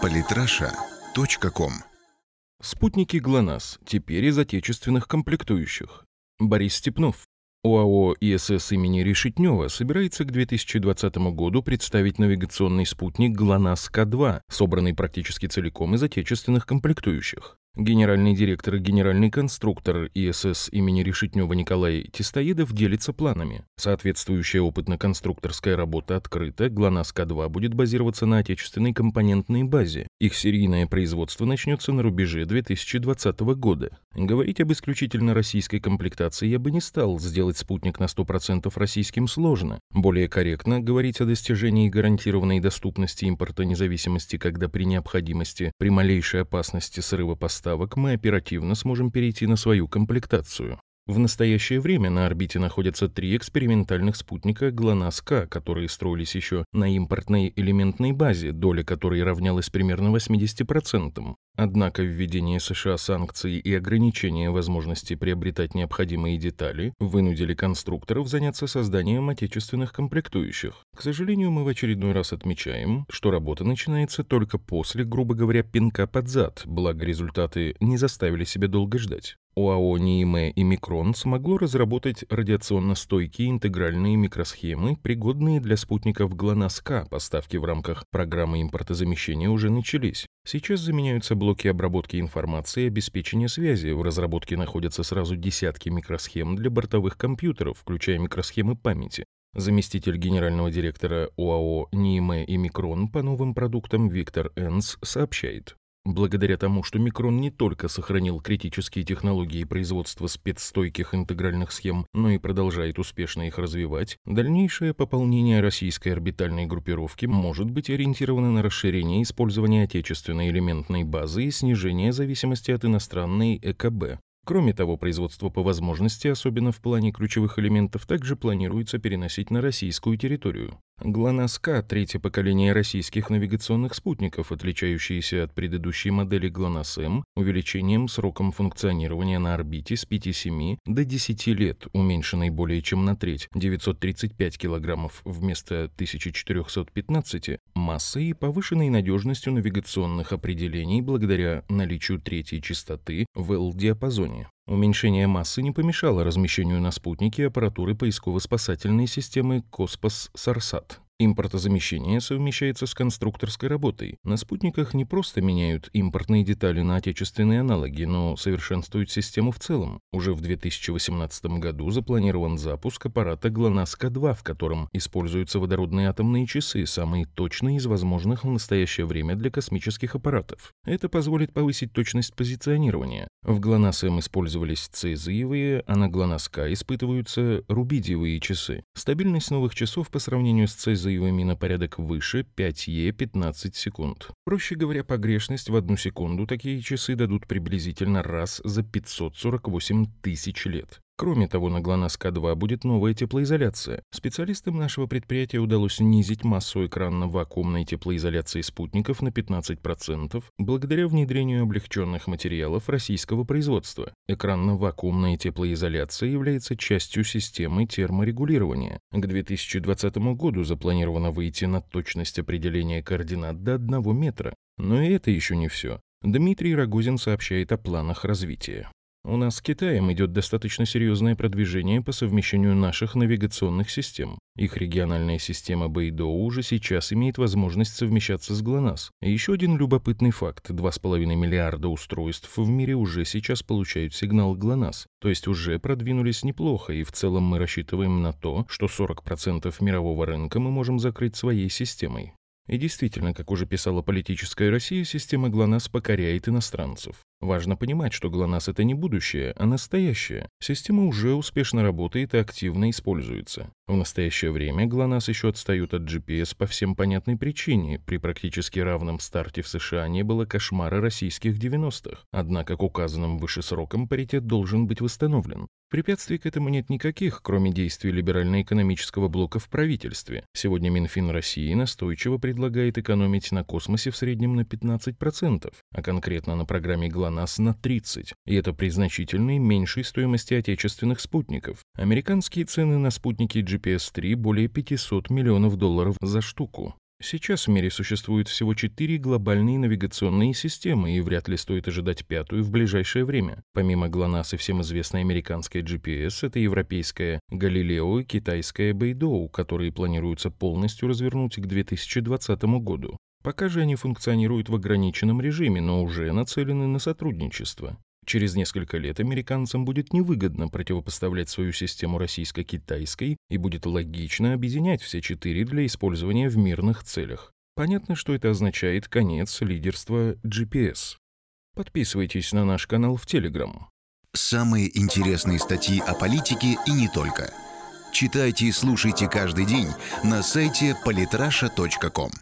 Политраша.ком Спутники ГЛОНАСС. Теперь из отечественных комплектующих. Борис Степнов. ОАО ИСС имени Решетнева собирается к 2020 году представить навигационный спутник ГЛОНАСС-К2, собранный практически целиком из отечественных комплектующих. Генеральный директор и генеральный конструктор ИСС имени Решетнева Николай Тистоедов делится планами. Соответствующая опытно-конструкторская работа открыта, ГЛОНАСС-К2 будет базироваться на отечественной компонентной базе. Их серийное производство начнется на рубеже 2020 года. Говорить об исключительно российской комплектации я бы не стал, сделать спутник на 100% российским сложно. Более корректно говорить о достижении гарантированной доступности импорта независимости, когда при необходимости, при малейшей опасности срыва поставок поставок мы оперативно сможем перейти на свою комплектацию. В настоящее время на орбите находятся три экспериментальных спутника ГЛОНАСС-К, которые строились еще на импортной элементной базе, доля которой равнялась примерно 80%. Однако введение США санкций и ограничение возможности приобретать необходимые детали вынудили конструкторов заняться созданием отечественных комплектующих. К сожалению, мы в очередной раз отмечаем, что работа начинается только после, грубо говоря, пинка под зад, благо результаты не заставили себя долго ждать. ОАО НИИМЭ и Микрон смогло разработать радиационно стойкие интегральные микросхемы, пригодные для спутников ГЛОНАСС-К. Поставки в рамках программы импортозамещения уже начались. Сейчас заменяются блоки обработки информации и обеспечения связи. В разработке находятся сразу десятки микросхем для бортовых компьютеров, включая микросхемы памяти. Заместитель генерального директора ОАО НИИМЭ и Микрон по новым продуктам Виктор Энс сообщает. Благодаря тому, что Микрон не только сохранил критические технологии производства спецстойких интегральных схем, но и продолжает успешно их развивать, дальнейшее пополнение российской орбитальной группировки может быть ориентировано на расширение использования отечественной элементной базы и снижение зависимости от иностранной ЭКБ. Кроме того, производство по возможности, особенно в плане ключевых элементов, также планируется переносить на российскую территорию. ГЛОНАСС-К – третье поколение российских навигационных спутников, отличающиеся от предыдущей модели ГЛОНАСС-М увеличением сроком функционирования на орбите с 5-7 до 10 лет, уменьшенной более чем на треть, 935 килограммов вместо 1415, массой и повышенной надежностью навигационных определений благодаря наличию третьей частоты в L-диапазоне. Уменьшение массы не помешало размещению на спутнике аппаратуры поисково-спасательной системы Коспас-Сарсат. Импортозамещение совмещается с конструкторской работой. На спутниках не просто меняют импортные детали на отечественные аналоги, но совершенствуют систему в целом. Уже в 2018 году запланирован запуск аппарата ГЛОНАСС-К2, в котором используются водородные атомные часы, самые точные из возможных в настоящее время для космических аппаратов. Это позволит повысить точность позиционирования. В ГЛОНАСС-М использовались цезиевые, а на ГЛОНАСС-К испытываются рубидиевые часы. Стабильность новых часов по сравнению с цезиевыми заявами на порядок выше 5Е 15 секунд. Проще говоря, погрешность в одну секунду такие часы дадут приблизительно раз за 548 тысяч лет. Кроме того, на ГЛОНАСС-К2 будет новая теплоизоляция. Специалистам нашего предприятия удалось снизить массу экранно-вакуумной теплоизоляции спутников на 15% благодаря внедрению облегченных материалов российского производства. Экранно-вакуумная теплоизоляция является частью системы терморегулирования. К 2020 году запланировано выйти на точность определения координат до 1 метра. Но и это еще не все. Дмитрий Рогозин сообщает о планах развития. У нас с Китаем идет достаточно серьезное продвижение по совмещению наших навигационных систем. Их региональная система Бэйдоу уже сейчас имеет возможность совмещаться с ГЛОНАСС. еще один любопытный факт. 2,5 миллиарда устройств в мире уже сейчас получают сигнал ГЛОНАСС. То есть уже продвинулись неплохо, и в целом мы рассчитываем на то, что 40% мирового рынка мы можем закрыть своей системой. И действительно, как уже писала политическая Россия, система ГЛОНАСС покоряет иностранцев. Важно понимать, что ГЛОНАСС — это не будущее, а настоящее. Система уже успешно работает и активно используется. В настоящее время ГЛОНАСС еще отстают от GPS по всем понятной причине. При практически равном старте в США не было кошмара российских 90-х. Однако к указанным выше срокам паритет должен быть восстановлен. Препятствий к этому нет никаких, кроме действий либерально-экономического блока в правительстве. Сегодня Минфин России настойчиво предлагает экономить на космосе в среднем на 15%, а конкретно на программе ГЛОНАСС на 30%. И это при значительной меньшей стоимости отечественных спутников. Американские цены на спутники GPS-3 более 500 миллионов долларов за штуку. Сейчас в мире существует всего четыре глобальные навигационные системы, и вряд ли стоит ожидать пятую в ближайшее время. Помимо ГЛОНАСС и всем известной американской GPS, это европейская Галилео и китайская Бэйдоу, которые планируются полностью развернуть к 2020 году. Пока же они функционируют в ограниченном режиме, но уже нацелены на сотрудничество. Через несколько лет американцам будет невыгодно противопоставлять свою систему российско-китайской и будет логично объединять все четыре для использования в мирных целях. Понятно, что это означает конец лидерства GPS. Подписывайтесь на наш канал в Telegram. Самые интересные статьи о политике и не только. Читайте и слушайте каждый день на сайте polytrasha.com.